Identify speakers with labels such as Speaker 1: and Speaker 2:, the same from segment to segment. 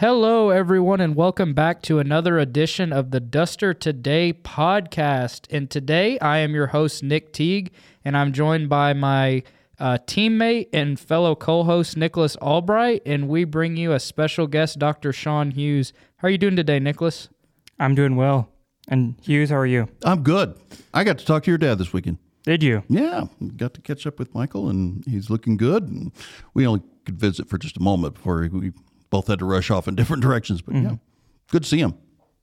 Speaker 1: Hello, everyone, and welcome back to another edition of the Duster Today podcast. And today I am your host, Nick Teague, and I'm joined by my uh, teammate and fellow co host, Nicholas Albright. And we bring you a special guest, Dr. Shawn Hughes. How are you doing today, Nicholas?
Speaker 2: I'm doing well. And Hughes, how are you?
Speaker 3: I'm good. I got to talk to your dad this weekend.
Speaker 2: Did you?
Speaker 3: Yeah, got to catch up with Michael, and he's looking good. And we only could visit for just a moment before we both had to rush off in different directions. But yeah, good to see him.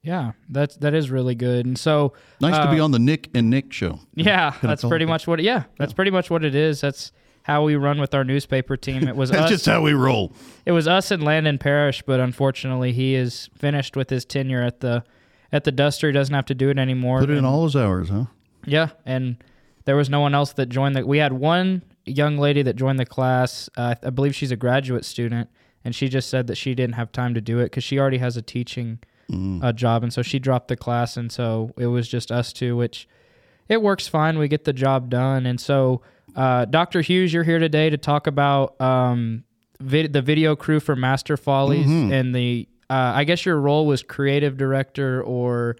Speaker 1: Yeah, that's that is really good. And so
Speaker 3: Nice to
Speaker 1: uh,
Speaker 3: be on the Nick and Nick show.
Speaker 1: Yeah,
Speaker 3: Can
Speaker 1: that's pretty much what. It, yeah, that's pretty much what it is. That's how we run with our newspaper team. It was
Speaker 3: That's
Speaker 1: us.
Speaker 3: just how we roll.
Speaker 1: it was us and Landon Parrish, but unfortunately, he is finished with his tenure at the at the Duster. He doesn't have to do it anymore.
Speaker 3: Put in all his hours, huh?
Speaker 1: Yeah, and there was no one else that joined the. We had one young lady that joined the class. Uh, I believe she's a graduate student, and she just said that she didn't have time to do it because she already has a teaching uh, job, and so she dropped the class, and so it was just us two, which it works fine. We get the job done, and so uh, Dr. Hughes, you're here today to talk about um, vid- the video crew for Master Follies and the. Uh, I guess your role was creative director or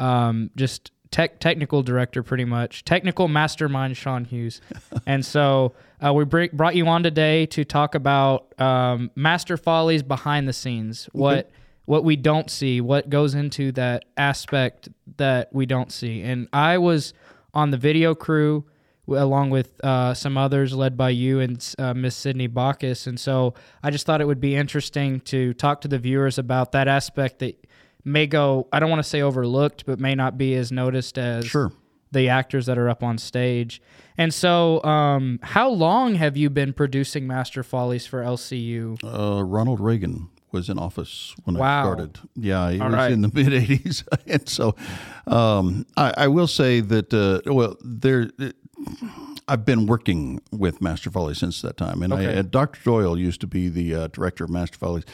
Speaker 1: um, just tech technical director, pretty much technical mastermind, Shawn Hughes. and so uh, we bring, brought you on today to talk about um, Master Follies behind the scenes. What what we don't see, what goes into that aspect that we don't see. And I was on the video crew along with uh, some others led by you and uh, Miss Sydney Bacchus. And so I just thought it would be interesting to talk to the viewers about that aspect that may go, I don't want to say overlooked, but may not be as noticed as
Speaker 3: Sure.
Speaker 1: The actors that are up on stage. And so, um, how long have you been producing Master Follies for LCU?
Speaker 3: Uh, Ronald Reagan was in office when
Speaker 1: Wow.
Speaker 3: I started. Yeah, he
Speaker 1: All
Speaker 3: was
Speaker 1: right.
Speaker 3: in the mid '80s, and so um, I, I will say that. Uh, well, there. I've been working with Master Follies since that time, and, I,
Speaker 1: Okay.
Speaker 3: and Dr. Doyle used to be the uh, director of Master Follies,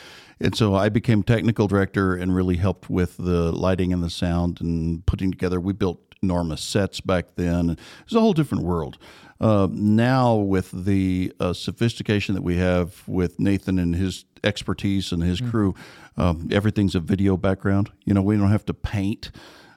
Speaker 3: and so I became technical director and really helped with the lighting and the sound and putting together. We built enormous sets back then. It was a whole different world. Uh, now, with the uh, sophistication that we have with Nathan and his expertise and his crew, um, everything's a video background. You know, we don't have to paint.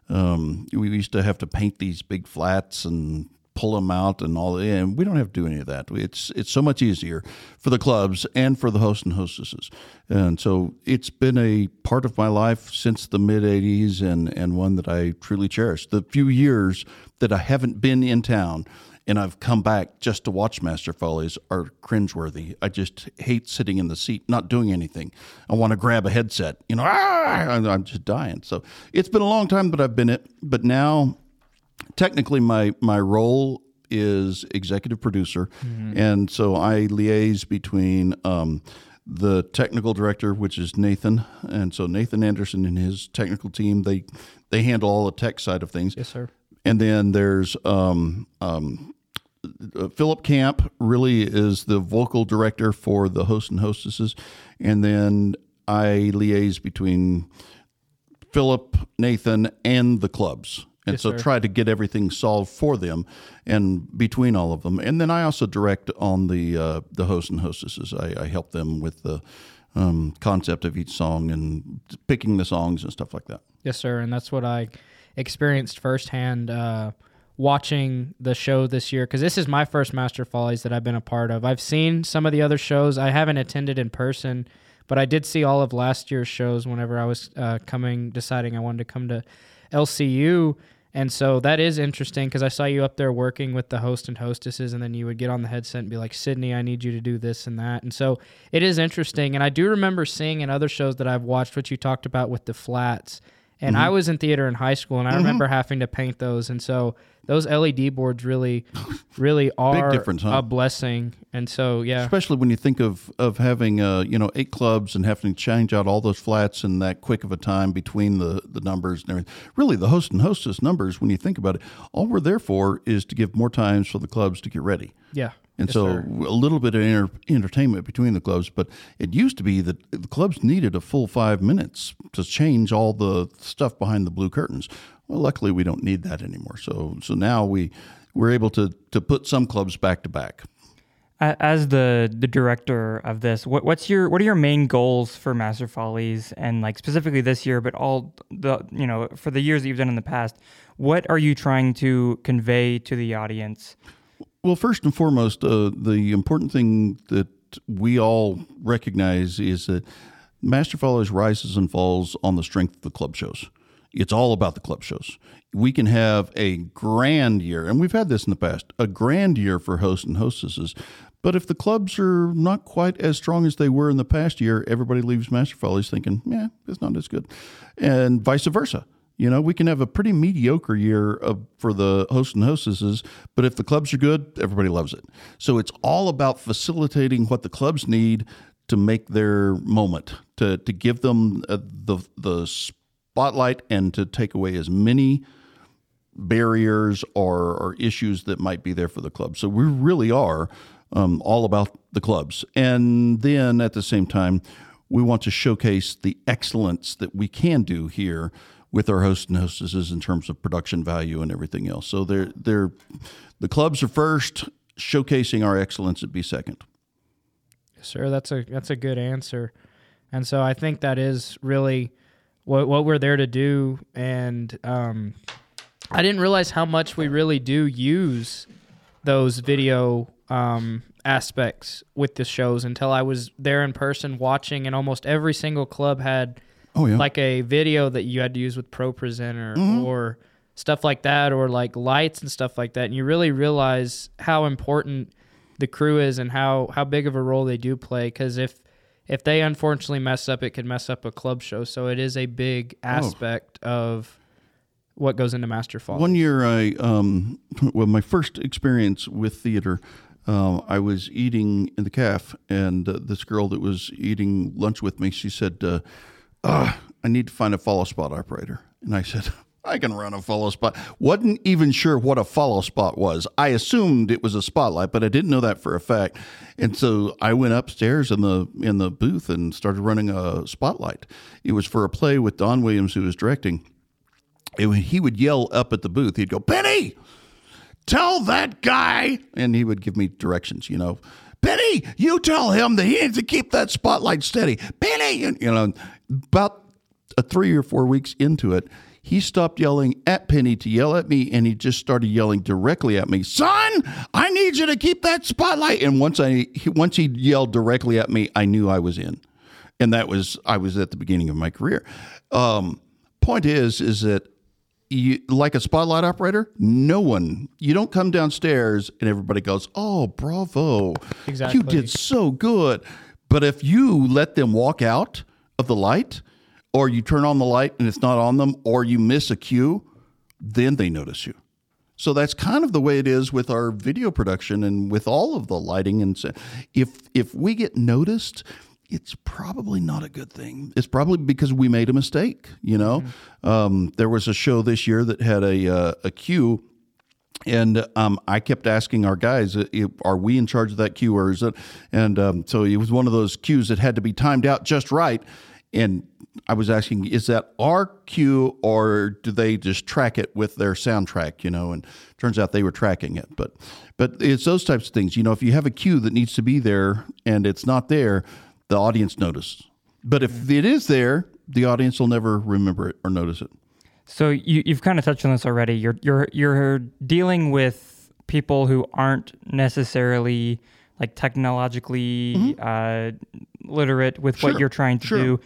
Speaker 3: Um, we used to have to paint these big flats and pull them out and all and we don't have to do any of that it's it's so much easier for the clubs and for the hosts and hostesses and so it's been a part of my life since the mid 80s and and one that I truly cherish the few years that I haven't been in town and I've come back just to watch Master Follies are cringeworthy. I just hate sitting in the seat, not doing anything. I want to grab a headset, you know, ah, I'm just dying. So it's been a long time that I've been it, but now technically my my role is executive producer, and so I liaise between um, the technical director, which is Nathan, and so Nathan Anderson and his technical team they they handle all the tech side of things.
Speaker 1: Yes, sir.
Speaker 3: And then there's um, um, uh, Philip Camp, really is the vocal director for the hosts and hostesses. And then I liaise between Philip, Nathan, and the clubs. And
Speaker 1: Yes,
Speaker 3: so
Speaker 1: sir.
Speaker 3: try to get everything solved for them and between all of them. And then I also direct on the uh, the hosts and hostesses. I, I help them with the um, concept of each song and picking the songs and stuff like that.
Speaker 1: Yes, sir. And that's what I experienced firsthand uh, watching the show this year because this is my first Master Follies that I've been a part of. I've seen some of the other shows. I haven't attended in person, but I did see all of last year's shows whenever I was uh, coming, deciding I wanted to come to LCU. And so that is interesting because I saw you up there working with the host and hostesses, and then you would get on the headset and be like, Sydney, I need you to do this and that. And so it is interesting. And I do remember seeing in other shows that I've watched what you talked about with the flats. And I was in theater in high school, and I remember having to paint those. And so those LED boards really, really are
Speaker 3: difference, huh?
Speaker 1: a blessing. And so, yeah,
Speaker 3: especially when you think of of having uh, you know eight clubs and having to change out all those flats in that quick of a time between the the numbers and everything. Really, the host and hostess numbers, when you think about it, all we're there for is to give more times for the clubs to get ready.
Speaker 1: yeah.
Speaker 3: And
Speaker 1: Yes,
Speaker 3: so
Speaker 1: sir.
Speaker 3: a little bit of enter- entertainment between the clubs, but it used to be that the clubs needed a full five minutes to change all the stuff behind the blue curtains. Well, luckily we don't need that anymore. So so now we we're able to to put some clubs back to back.
Speaker 2: As the the director of this, what, what's your what are your main goals for Master Follies and like specifically this year, but all the you know for the years that you've done in the past? What are you trying to convey to the audience?
Speaker 3: Well, first and foremost, uh, the important thing that we all recognize is that Master Follies rises and falls on the strength of the club shows. It's all about the club shows. We can have a grand year, and we've had this in the past, a grand year for hosts and hostesses. But if the clubs are not quite as strong as they were in the past year, everybody leaves Master Follies thinking, yeah, it's not as good. And vice versa. You know, we can have a pretty mediocre year of, for the hosts and hostesses, but if the clubs are good, everybody loves it. So it's all about facilitating what the clubs need to make their moment, to to give them uh, the the spotlight and to take away as many barriers or, or issues that might be there for the club. So we really are um, all about the clubs. And then at the same time, we want to showcase the excellence that we can do here with our hosts and hostesses in terms of production value and everything else. So they're, they're, the clubs are first, showcasing our excellence would be second.
Speaker 1: Sure, that's a that's a good answer, and so I think that is really what what we're there to do. And um, I didn't realize how much we really do use those video um, aspects with the shows until I was there in person watching, and almost every single club had
Speaker 3: Oh, yeah.
Speaker 1: like a video that you had to use with Pro Presenter
Speaker 3: Mm-hmm.
Speaker 1: or stuff like that, or like lights and stuff like that. And you really realize how important the crew is and how how big of a role they do play. Because if if they unfortunately mess up, it could mess up a club show. So it is a big aspect of what goes into Master Fall.
Speaker 3: One year, I um, well, my first experience with theater, um, I was eating in the calf, and uh, this girl that was eating lunch with me, she said, uh, "Ah, "I need to find a follow spot operator," and I said. I can run a follow spot. Wasn't even sure what a follow spot was. I assumed it was a spotlight, but I didn't know that for a fact. And so I went upstairs in the in the booth and started running a spotlight. It was for a play with Don Williams, who was directing. And he would yell up at the booth, he'd go, Penny, tell that guy. And he would give me directions, you know. Penny, you tell him that he needs to keep that spotlight steady. Penny, and, you know, about a three or four weeks into it, he stopped yelling at Penny to yell at me, and he just started yelling directly at me. Son, I need you to keep that spotlight. And once I he, once he yelled directly at me, I knew I was in, and that was I was at the beginning of my career. Um, point is, is that you, like a spotlight operator, no one, you don't come downstairs and everybody goes, Oh, bravo.
Speaker 1: Exactly.
Speaker 3: You did so good. But if you let them walk out of the light, or you turn on the light and it's not on them, or you miss a cue, then they notice you. So that's kind of the way it is with our video production and with all of the lighting. And if if we get noticed, it's probably not a good thing. It's probably because we made a mistake. You know, um, there was a show this year that had a uh, a cue. And um, I kept asking our guys, uh, "Are we in charge of that cue, or is it?" And um, so it was one of those cues that had to be timed out just right. And I was asking, "Is that our cue, or do they just track it with their soundtrack?" You know, and turns out they were tracking it. But but it's those types of things. You know, if you have a cue that needs to be there and it's not there, the audience notices. But if it is there, the audience will never remember it or notice it.
Speaker 2: So you, you've kind of touched on this already. You're you're you're dealing with people who aren't necessarily like technologically uh, literate with what you're trying to
Speaker 3: sure.
Speaker 2: do.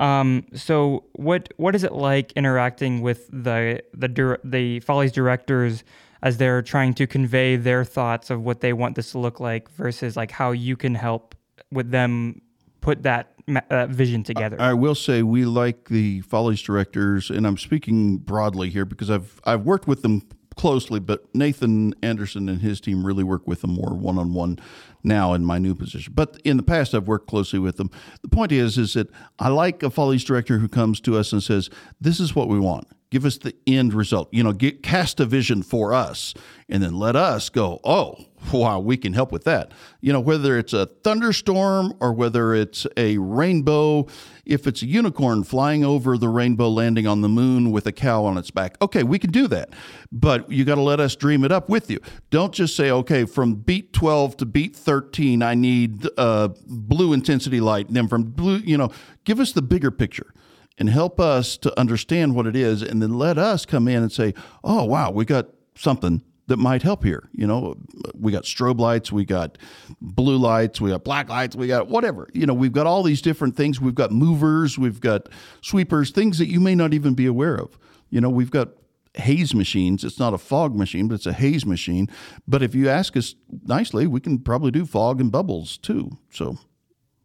Speaker 2: Um, so what what is it like interacting with the the the Follies directors as they're trying to convey their thoughts of what they want this to look like versus like how you can help with them put that uh, vision together?
Speaker 3: I will say we like the Follies directors, and I'm speaking broadly here because I've I've worked with them closely, but Nathan Anderson and his team really work with them more one on one now in my new position. But in the past, I've worked closely with them. The point is, is that I like a Follies director who comes to us and says, "This is what we want." Give us the end result. You know, get, cast a vision for us, and then let us go. Oh, wow, we can help with that. You know, whether it's a thunderstorm or whether it's a rainbow, if it's a unicorn flying over the rainbow, landing on the moon with a cow on its back, okay, we can do that. But you got to let us dream it up with you. Don't just say, okay, from beat 12 to beat 13, I need uh, blue intensity light. And then from blue, you know, give us the bigger picture and help us to understand what it is. And then let us come in and say, oh, wow, we got something that might help here. You know, we got strobe lights, we got blue lights, we got black lights, we got whatever. You know, we've got all these different things. We've got movers, we've got sweepers, things that you may not even be aware of. You know, we've got haze machines. It's not a fog machine, but it's a haze machine. But if you ask us nicely, we can probably do fog and bubbles too. So,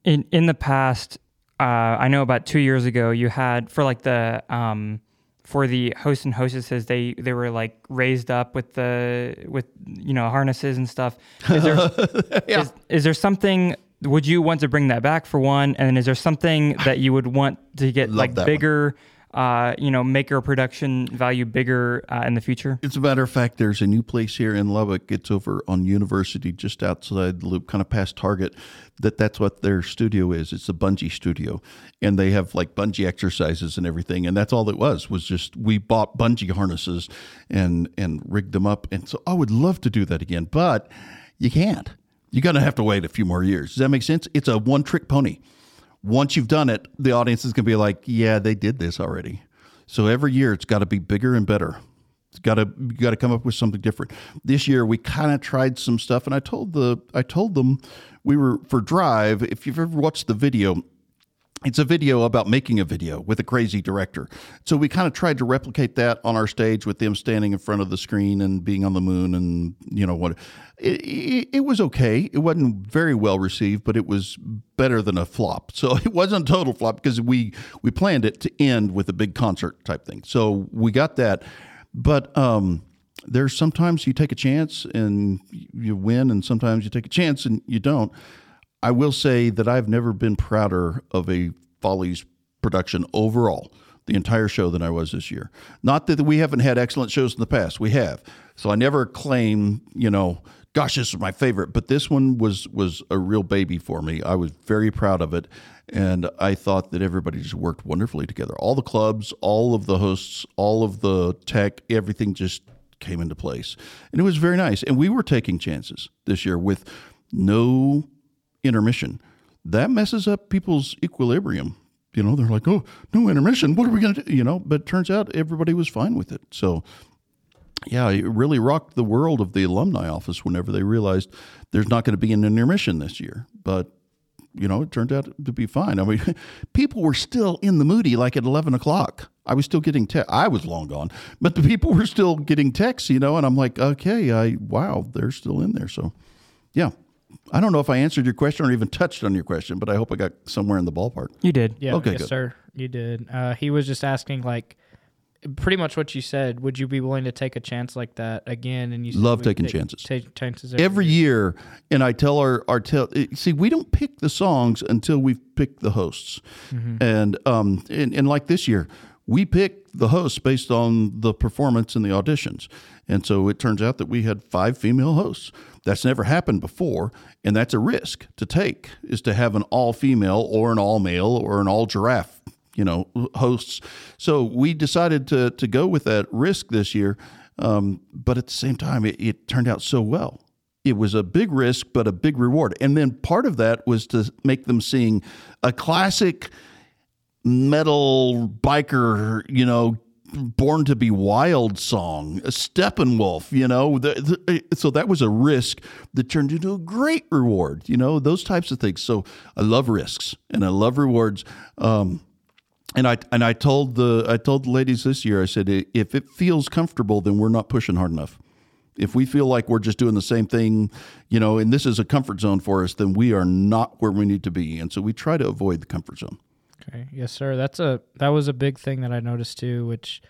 Speaker 2: in in the past, uh, I know about two years ago, you had for like the um, for the hosts and hostesses, they they were like raised up with the with you know harnesses and stuff. Is there
Speaker 3: Yeah.
Speaker 2: is, is there something? Would you want to bring that back for one? And is there something that you would want to get
Speaker 3: Love
Speaker 2: like
Speaker 3: bigger? one.
Speaker 2: Uh, you know, make your production value bigger uh, in the future.
Speaker 3: As a matter of fact, there's a new place here in Lubbock. It's over on University, just outside the loop, kind of past Target. That that's what their studio is. It's a bungee studio, and they have like bungee exercises and everything. And that's all it was. Was just we bought bungee harnesses and and rigged them up. And so I would love to do that again, but you can't. You're gonna have to wait a few more years. Does that make sense? It's a one trick pony once you've done it, the audience is going to be like, yeah, they did this already. So every year it's got to be bigger and better. It's got to you got to come up with something different. This year we kind of tried some stuff, and I told the I told them we were for Drive. If you've ever watched the video, it's a video about making a video with a crazy director. So we kind of tried to replicate that on our stage with them standing in front of the screen and being on the moon and you know what. It, it, it was okay. It wasn't very well received, but it was better than a flop. So it wasn't a total flop because we we planned it to end with a big concert type thing. So we got that, but um, there's sometimes you take a chance and you win, and sometimes you take a chance and you don't. I will say that I've never been prouder of a Follies production overall, the entire show, than I was this year. Not that we haven't had excellent shows in the past, we have. So I never claim, you know, gosh, this is my favorite, but this one was was a real baby for me. I was very proud of it, and I thought that everybody just worked wonderfully together. All the clubs, all of the hosts, all of the tech, everything just came into place, and it was very nice. And we were taking chances this year with no intermission. That messes up people's equilibrium. You know, they're like, oh, no intermission. What are we going to do? You know, but turns out everybody was fine with it. So, yeah, it really rocked the world of the alumni office whenever they realized there's not going to be an intermission this year. But, you know, it turned out to be fine. I mean, people were still in the moody like at 11 o'clock. I was still getting text. I was long gone, but the people were still getting texts, you know, and I'm like, okay, I, wow, they're still in there. So, yeah. I don't know if I answered your question or even touched on your question, but I hope I got somewhere in the ballpark.
Speaker 2: You did.
Speaker 1: Yeah,
Speaker 3: Okay,
Speaker 1: yes,
Speaker 3: good.
Speaker 1: sir. You did. Uh, he was just asking, like, pretty much what you said. Would you be willing to take a chance like that again? And you
Speaker 3: Love taking
Speaker 1: take-
Speaker 3: chances.
Speaker 1: Take chances
Speaker 3: Every year, and I tell our our tell see we don't pick the songs until we've picked the hosts, and um and, and like this year we picked the hosts based on the performance and the auditions, and so it turns out that we had five female hosts. That's never happened before, and that's a risk to take is to have an all female or an all male or an all giraffe you know hosts. So we decided to to go with that risk this year, um, but at the same time, it, it turned out so well. It was a big risk, but a big reward. And then part of that was to make them sing a classic metal biker, you know, born to be wild song, a Steppenwolf, you know. The, the, so that was a risk that turned into a great reward, you know, those types of things. So I love risks and I love rewards. Um, and I and I told the I told the ladies this year I said if it feels comfortable then we're not pushing hard enough. If we feel like we're just doing the same thing, you know, and this is a comfort zone for us, then we are not where we need to be. And so we try to avoid the comfort zone.
Speaker 1: Okay. Yes, sir. That's a that was a big thing that I noticed too, which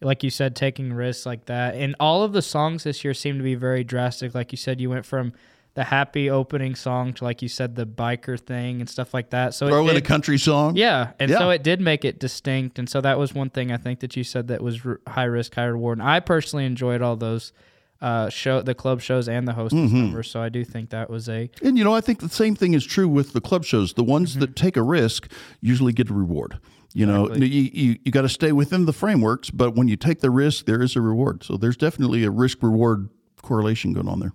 Speaker 1: like you said, taking risks like that. And all of the songs this year seem to be very drastic. Like you said, you went from the happy opening song to like you said, the biker thing and stuff like that. So
Speaker 3: Throw
Speaker 1: it
Speaker 3: in a country song.
Speaker 1: yeah, and
Speaker 3: Yeah.
Speaker 1: so it did make it distinct. And so that was one thing I think that you said that was r- high risk, high reward. And I personally enjoyed all those. Uh, show the club shows and the hostess
Speaker 3: Mm-hmm.
Speaker 1: numbers. So I do think that was a
Speaker 3: And you know, I think the same thing is true with the club shows. The ones that take a risk usually get a reward. You know, you, you, you got to stay within the frameworks, but when you take the risk, there is a reward. So there's definitely a risk reward correlation going on there.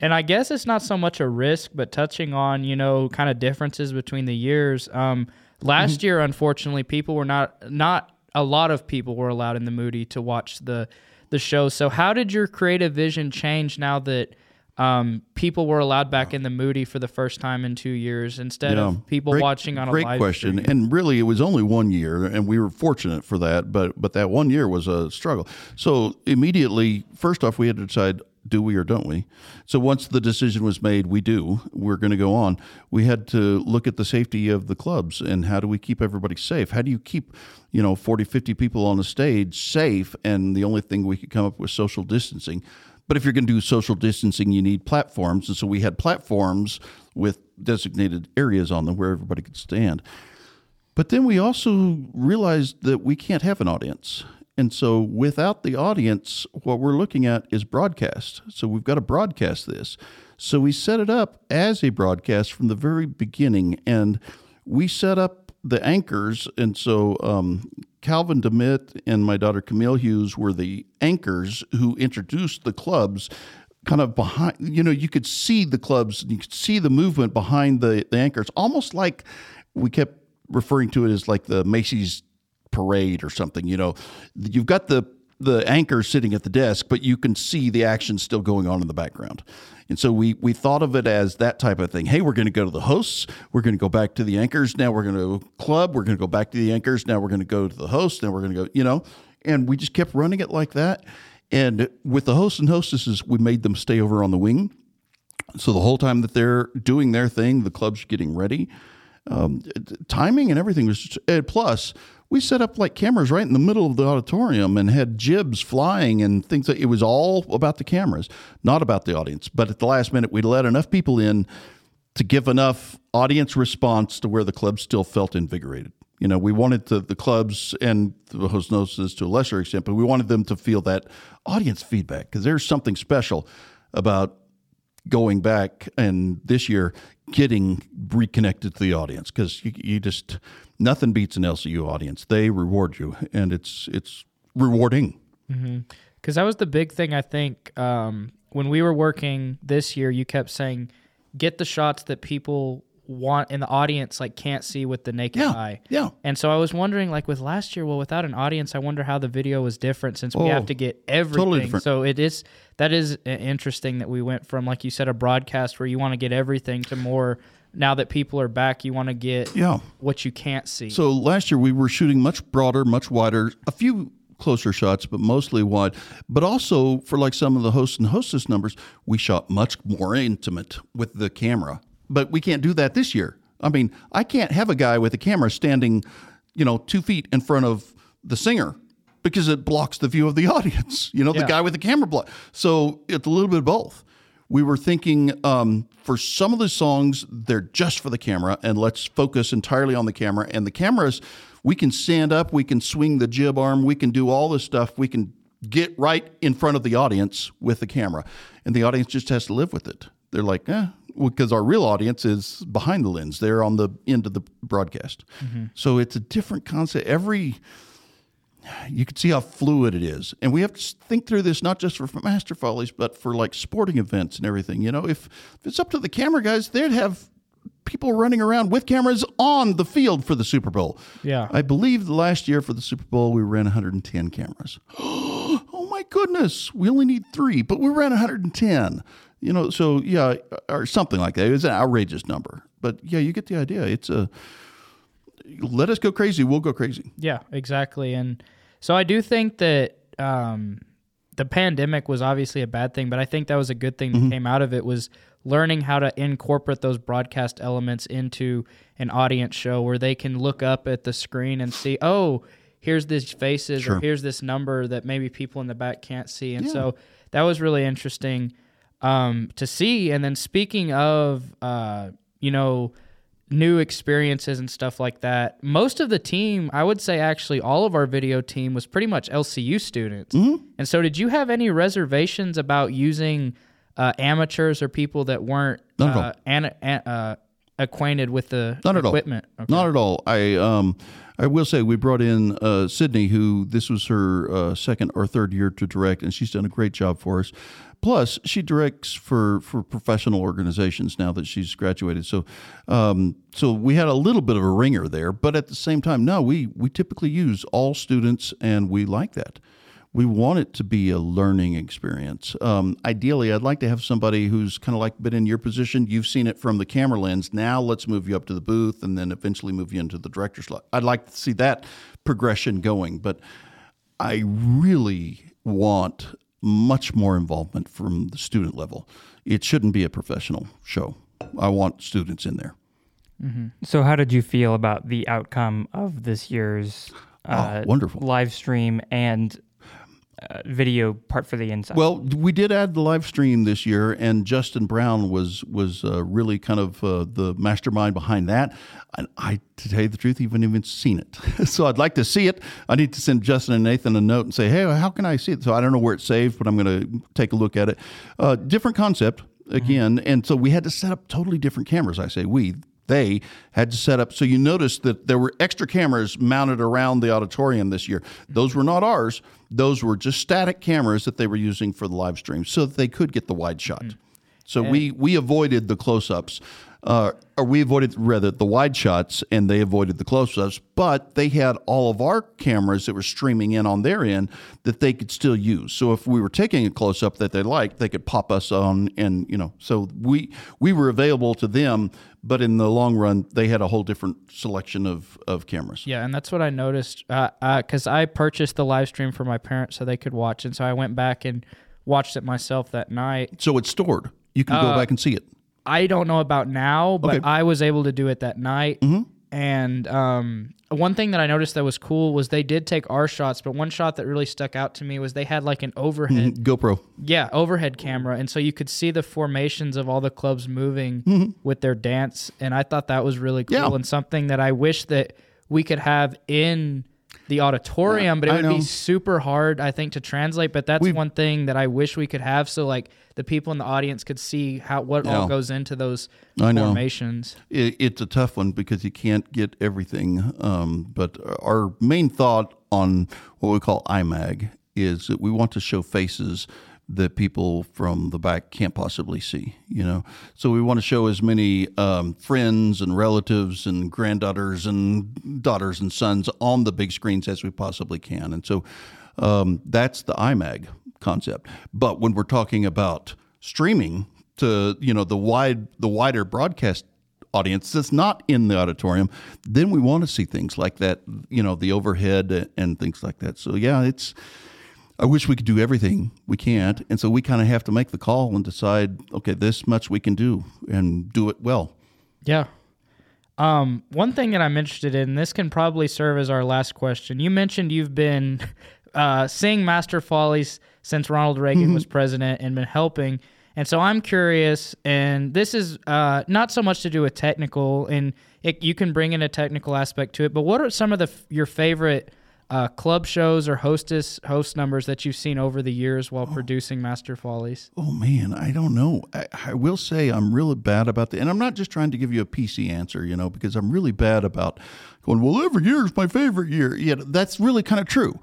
Speaker 1: And I guess it's not so much a risk, but touching on, you know, kind of differences between the years. Um, last
Speaker 3: Mm-hmm.
Speaker 1: year, unfortunately, people were not not a lot of people were allowed in the Moody to watch the the show. So how did your creative vision change now that um, people were allowed back in the Moody for the first time in two years instead
Speaker 3: Yeah.
Speaker 1: of people
Speaker 3: Great-
Speaker 1: watching on a
Speaker 3: great question
Speaker 1: stream?
Speaker 3: and really it was only one year and we were fortunate for that but but that one year was a struggle so immediately first off we had to decide do we or don't we so once the decision was made we do we're going to go on we had to look at the safety of the clubs and how do we keep everybody safe how do you keep you know 40 50 people on the stage safe and the only thing we could come up with social distancing but if you're going to do social distancing, you need platforms. And so we had platforms with designated areas on them where everybody could stand. But then we also realized that we can't have an audience. And so without the audience, what we're looking at is broadcast. So we've got to broadcast this. So we set it up as a broadcast from the very beginning. And we set up the anchors. And so um, Calvin DeMitt and my daughter Camille Hughes were the anchors who introduced the clubs kind of behind you know you could see the clubs you could see the movement behind the, the anchors almost like we kept referring to it as like the macy's parade or something you know you've got the the anchor sitting at the desk but you can see the action still going on in the background and so we we thought of it as that type of thing hey we're going to go to the hosts we're going to go back to the anchors now we're going to club we're going to go back to the anchors now we're going to go to the hosts. now we're going to go you know and we just kept running it like that and with the hosts and hostesses, we made them stay over on the wing. So the whole time that they're doing their thing, the club's getting ready. Um, timing and everything was just, plus we set up like cameras right in the middle of the auditorium and had jibs flying and things that it was all about the cameras not about the audience. But at the last minute we let enough people in to give enough audience response to where the club still felt invigorated. You know we wanted to, the clubs and the hostesses to a lesser extent but we wanted them to feel that audience feedback because there's something special about going back and this year getting reconnected to the audience because you, you just nothing beats an LCU audience. They reward you, and it's it's rewarding.
Speaker 1: Because that was the big thing, I think. Um, when we were working this year, you kept saying, get the shots that people want in the audience, like can't see with the naked
Speaker 3: Yeah,
Speaker 1: eye.
Speaker 3: yeah.
Speaker 1: And so I was wondering, like with last year, well, without an audience, I wonder how the video was different since we
Speaker 3: Oh,
Speaker 1: have to get everything.
Speaker 3: Totally different.
Speaker 1: So it is that is interesting that we went from, like you said, a broadcast where you want to get everything to more. Now that people are back, you want to get
Speaker 3: Yeah.
Speaker 1: what you can't see.
Speaker 3: So last year we were shooting much broader, much wider, a few closer shots, but mostly wide. But also for like some of the host and hostess numbers, we shot much more intimate with the camera. But we can't do that this year. I mean, I can't have a guy with a camera standing, you know, two feet in front of the singer because it blocks the view of the audience. You know,
Speaker 1: Yeah.
Speaker 3: the guy with the camera block. So it's a little bit of both. We were thinking um, for some of the songs, they're just for the camera, and let's focus entirely on the camera. And the cameras, we can stand up, we can swing the jib arm, we can do all this stuff. We can get right in front of the audience with the camera, and the audience just has to live with it. They're like, eh, because our real audience is behind the lens. They're on the end of the broadcast. So it's a different concept. Every you can see how fluid it is. And we have to think through this not just for master follies, but for like sporting events and everything. You know, if, if it's up to the camera guys, they'd have people running around with cameras on the field for the Super Bowl.
Speaker 1: Yeah.
Speaker 3: I believe the last year for the Super Bowl, we ran 110 cameras. oh my goodness. We only need three, but we ran 110. You know, so yeah, or something like that. It was an outrageous number. But yeah, you get the idea. It's a let us go crazy, we'll go crazy.
Speaker 1: Yeah, exactly. And so I do think that um, the pandemic was obviously a bad thing, but I think that was a good thing that came out of it was learning how to incorporate those broadcast elements into an audience show where they can look up at the screen and see, oh, here's these faces
Speaker 3: Sure.
Speaker 1: or here's this number that maybe people in the back can't see. And
Speaker 3: Yeah.
Speaker 1: so that was really interesting um, to see. And then speaking of, uh, you know, new experiences and stuff like that. Most of the team, I would say actually all of our video team was pretty much LCU students.
Speaker 3: Mm-hmm.
Speaker 1: And so, did you have any reservations about using uh, amateurs or people that weren't
Speaker 3: Not at all.
Speaker 1: uh, an, an- uh, acquainted with the
Speaker 3: Not at all.
Speaker 1: equipment? Okay.
Speaker 3: Not at all. I um, I will say we brought in uh, Sydney, who this was her uh, second or third year to direct, and she's done a great job for us. Plus, she directs for for professional organizations now that she's graduated. So, um, so we had a little bit of a ringer there, but at the same time, no, we we typically use all students, and we like that. We want it to be a learning experience. Um, ideally, I'd like to have somebody who's kind of like been in your position. You've seen it from the camera lens. Now let's move you up to the booth and then eventually move you into the director's slot. I'd like to see that progression going, but I really want much more involvement from the student level. It shouldn't be a professional show. I want students in there.
Speaker 2: So, how did you feel about the outcome of this year's uh,
Speaker 3: Oh, wonderful.
Speaker 2: live stream and uh, video part for the inside?
Speaker 3: Well, we did add the live stream this year, and Justin Brown was was uh, really kind of uh, the mastermind behind that. And I, to tell you the truth, haven't even seen it. so I'd like to see it. I need to send Justin and Nathan a note and say, "Hey, how can I see it?" So I don't know where it's saved, but I'm going to take a look at it. Uh, different concept again, and so we had to set up totally different cameras. I say we. They had to set up. So you notice that there were extra cameras mounted around the auditorium this year. Those were not ours. Those were just static cameras that they were using for the live stream so that they could get the wide shot. Mm. So we we avoided the close ups, uh, or we avoided rather the wide shots, and they avoided the close ups. But they had all of our cameras that were streaming in on their end that they could still use. So if we were taking a close up that they liked, they could pop us on, and you know, so we we were available to them. But in the long run, they had a whole different selection of of cameras.
Speaker 1: Yeah, and that's what I noticed because I purchased the live stream for my parents so they could watch, and so I went back and watched it myself that night.
Speaker 3: So it's stored. You can go
Speaker 1: Uh,
Speaker 3: back and see it.
Speaker 1: I don't know about now, but
Speaker 3: Okay. Mm-hmm.
Speaker 1: I was able to do it that night. And um, one thing that I noticed that was cool was they did take our shots, but one shot that really stuck out to me was they had like an overhead,
Speaker 3: GoPro.
Speaker 1: yeah, overhead camera, and so you could see the formations of all the clubs moving with their dance, and I thought that was really cool
Speaker 3: Mm-hmm. Yeah.
Speaker 1: and something that I wish that we could have in the auditorium, but it
Speaker 3: I
Speaker 1: would
Speaker 3: know.
Speaker 1: be super hard, I think, to translate. But that's
Speaker 3: We've-
Speaker 1: one thing that I wish we could have, so like the people in the audience could see how what all goes into those
Speaker 3: I
Speaker 1: formations.
Speaker 3: it, it's a tough one because you can't get everything. Um, but our main thought on what we call IMAG is that we want to show faces that people from the back can't possibly see. You know, so we want to show as many um, friends and relatives and granddaughters and daughters and sons on the big screens as we possibly can. And so um, that's the IMAG concept. But when we're talking about streaming to you know the wide the wider broadcast audience that's not in the auditorium, then we want to see things like that, you know, the overhead and things like that. So yeah, it's. I wish we could do everything. We can't, and so we kind of have to make the call and decide, okay, this much we can do and do it well.
Speaker 1: Yeah. Um, one thing that I'm interested in, this can probably serve as our last question. You mentioned you've been uh, seeing Master Follies since Ronald Reagan was president and been helping. And so I'm curious, and this is uh, not so much to do with technical, and it, you can bring in a technical aspect to it. But what are some of the your favorite uh, club shows or hostess host numbers that you've seen over the years while producing Master Follies?
Speaker 3: Oh man, I don't know. I, I will say I'm really bad about that, and I'm not just trying to give you a PC answer, you know, because I'm really bad about going. Well, every year is my favorite year. Yeah, that's really kind of true.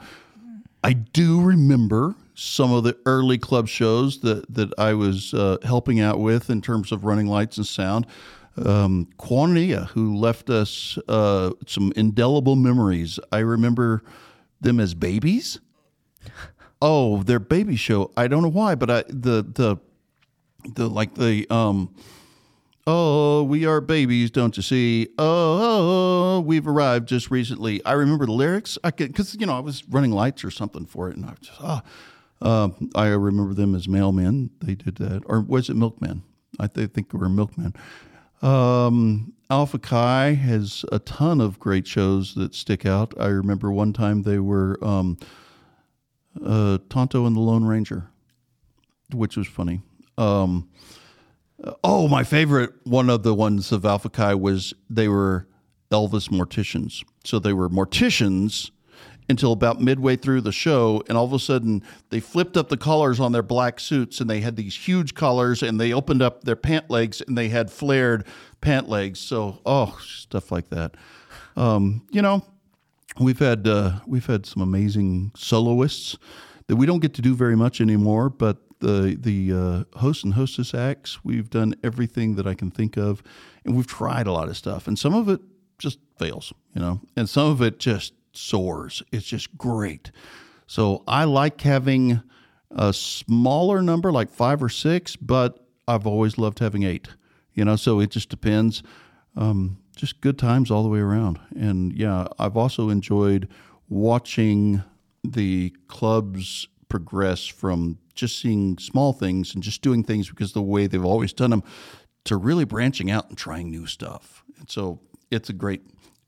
Speaker 3: I do remember some of the early club shows that that I was uh, helping out with in terms of running lights and sound. Um, Quantania, who left us uh, some indelible memories. I remember them as babies. Oh, their baby show. I don't know why, but I the the the like the um oh we are babies don't you see? Oh, we've arrived just recently. I remember the lyrics. I could because you know i was running lights or something for it and i was just ah. Um, i remember them as mailmen. They did that. Or was it milkmen? I th- think they were milkmen um, alpha chi has a ton of great shows that stick out i remember one time they were um, uh, tonto and the lone ranger which was funny um, oh, my favorite one of the ones of Alpha Chi was they were Elvis morticians. So they were morticians until about midway through the show, and all of a sudden they flipped up the collars on their black suits, and they had these huge collars, and they opened up their pant legs, and they had flared pant legs. So oh, stuff like that. Um, you know, we've had uh, we've had some amazing soloists that we don't get to do very much anymore, but the the uh, host and hostess acts, we've done everything that I can think of, and we've tried a lot of stuff, and some of it just fails, you know, and some of it just soars. It's just great. So I like having a smaller number, like five or six, but I've always loved having eight. You know, so it just depends. Um, just good times all the way around. And yeah, I've also enjoyed watching the clubs progress from just seeing small things and just doing things because the way they've always done them to really branching out and trying new stuff. And so it's a great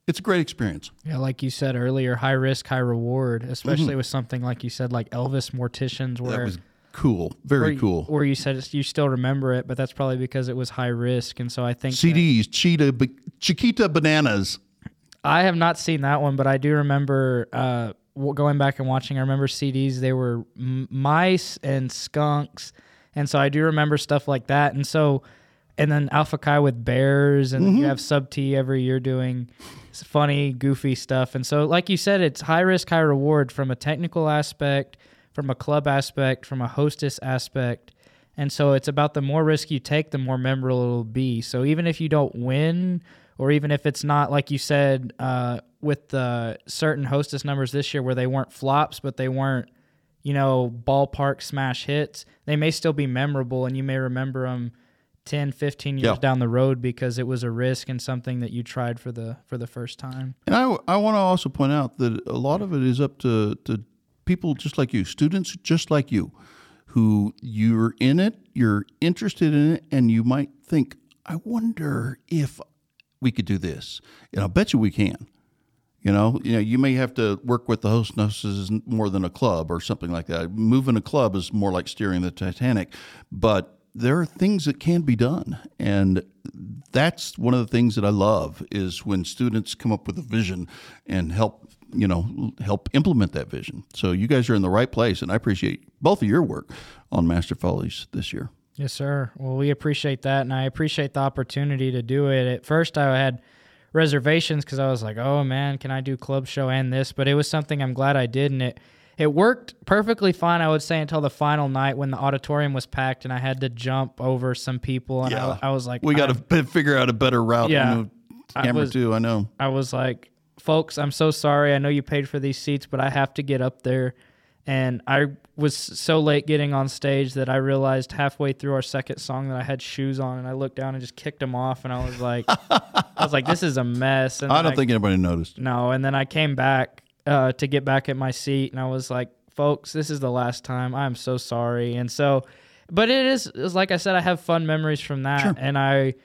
Speaker 3: it's a great experience.
Speaker 1: Yeah, like you said earlier, high risk, high reward, especially mm-hmm. with something like you said, like Elvis Morticians, where
Speaker 3: that was cool, very
Speaker 1: or,
Speaker 3: cool.
Speaker 1: Or you said you still remember it, but that's probably because it was high risk, and so I think
Speaker 3: CDs, that, Cheetah, Chiquita Bananas.
Speaker 1: I have not seen that one, but I do remember uh, going back and watching. I remember CDs; they were mice and skunks, and so I do remember stuff like that, and so. And then Alpha Chi with bears, and mm-hmm. you have Sub T every year doing funny, goofy stuff. And so, like you said, it's high risk, high reward from a technical aspect, from a club aspect, from a hostess aspect. And so it's about the more risk you take, the more memorable it'll be. So even if you don't win, or even if it's not like you said uh, with the certain hostess numbers this year where they weren't flops, but they weren't, you know, ballpark smash hits, they may still be memorable and you may remember them 10 15 years yeah. down the road because it was a risk and something that you tried for the for the first time
Speaker 3: and i, I want to also point out that a lot of it is up to, to people just like you students just like you who you're in it you're interested in it and you might think i wonder if we could do this and i'll bet you we can you know, you know, you may have to work with the host nurses more than a club or something like that. Moving a club is more like steering the Titanic, but there are things that can be done. And that's one of the things that i love is when students come up with a vision and help you know help implement that vision. So you guys are in the right place and i appreciate both of your work on master follies this year.
Speaker 1: Yes sir. Well we appreciate that and i appreciate the opportunity to do it. At first i had reservations because i was like oh man can i do club show and this? But it was something i'm glad i did and it it worked perfectly fine, I would say, until the final night when the auditorium was packed and I had to jump over some people. And yeah. I, I was like,
Speaker 3: we got to figure out a better route.
Speaker 1: Yeah.
Speaker 3: Camera too, I know.
Speaker 1: I was like, folks, I'm so sorry. I know you paid for these seats, but I have to get up there. And I was so late getting on stage that I realized halfway through our second song that I had shoes on, and I looked down and just kicked them off, and I was like, I was like, this is a mess. And
Speaker 3: I don't I, think anybody noticed.
Speaker 1: No, and then I came back uh, to get back at my seat, and I was like, "Folks, this is the last time. I'm so sorry." And so, but it is, is like I said, I have fun memories from that, sure. and I.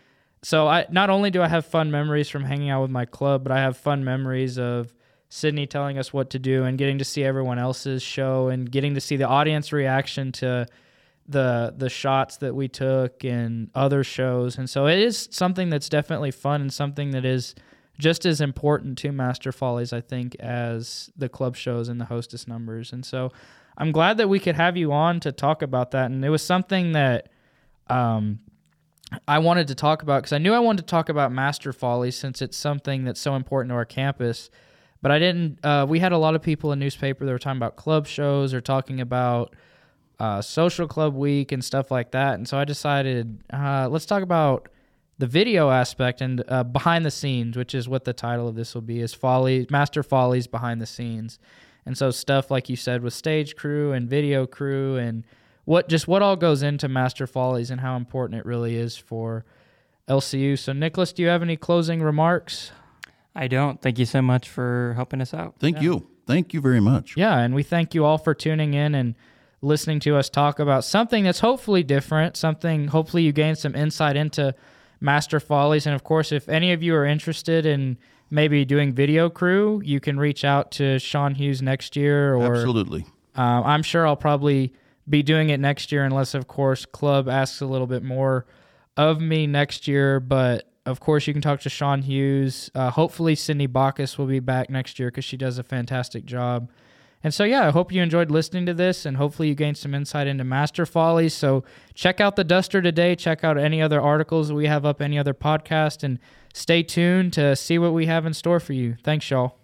Speaker 1: So I not only do I have fun memories from hanging out with my club, but I have fun memories of Sydney telling us what to do and getting to see everyone else's show and getting to see the audience reaction to the the shots that we took and other shows. And so it is something that's definitely fun and something that is just as important to Master Follies, I think, as the club shows and the hostess numbers. And so I'm glad that we could have you on to talk about that. And it was something that um, I wanted to talk about because I knew I wanted to talk about Master Follies since it's something that's so important to our campus. But I didn't. Uh, we had a lot of people in newspaper that were talking about club shows or talking about uh, social club week and stuff like that. And so I decided uh, let's talk about the video aspect and uh, behind the scenes, which is what the title of this will be, is Folly Master Follies behind the scenes. And so stuff like you said with stage crew and video crew and what just what all goes into Master Follies and how important it really is for LCU. So Nicholas, do you have any closing remarks?
Speaker 2: I don't. Thank you so much for helping us out.
Speaker 3: Thank yeah. you. Thank you very much.
Speaker 1: Yeah, and we thank you all for tuning in and listening to us talk about something that's hopefully different, something hopefully you gain some insight into Master Follies. And of course, if any of you are interested in maybe doing video crew, you can reach out to Shawn Hughes next year. Or
Speaker 3: absolutely,
Speaker 1: uh, I'm sure I'll probably be doing it next year, unless of course Club asks a little bit more of me next year, but of course you can talk to Shawn Hughes. Uh, hopefully Sydney Bacchus will be back next year because she does a fantastic job. And so, yeah, I hope you enjoyed listening to this and hopefully you gained some insight into Master Follies. So, check out the Duster today. Check out any other articles we have up, any other podcast, and stay tuned to see what we have in store for you. Thanks, y'all.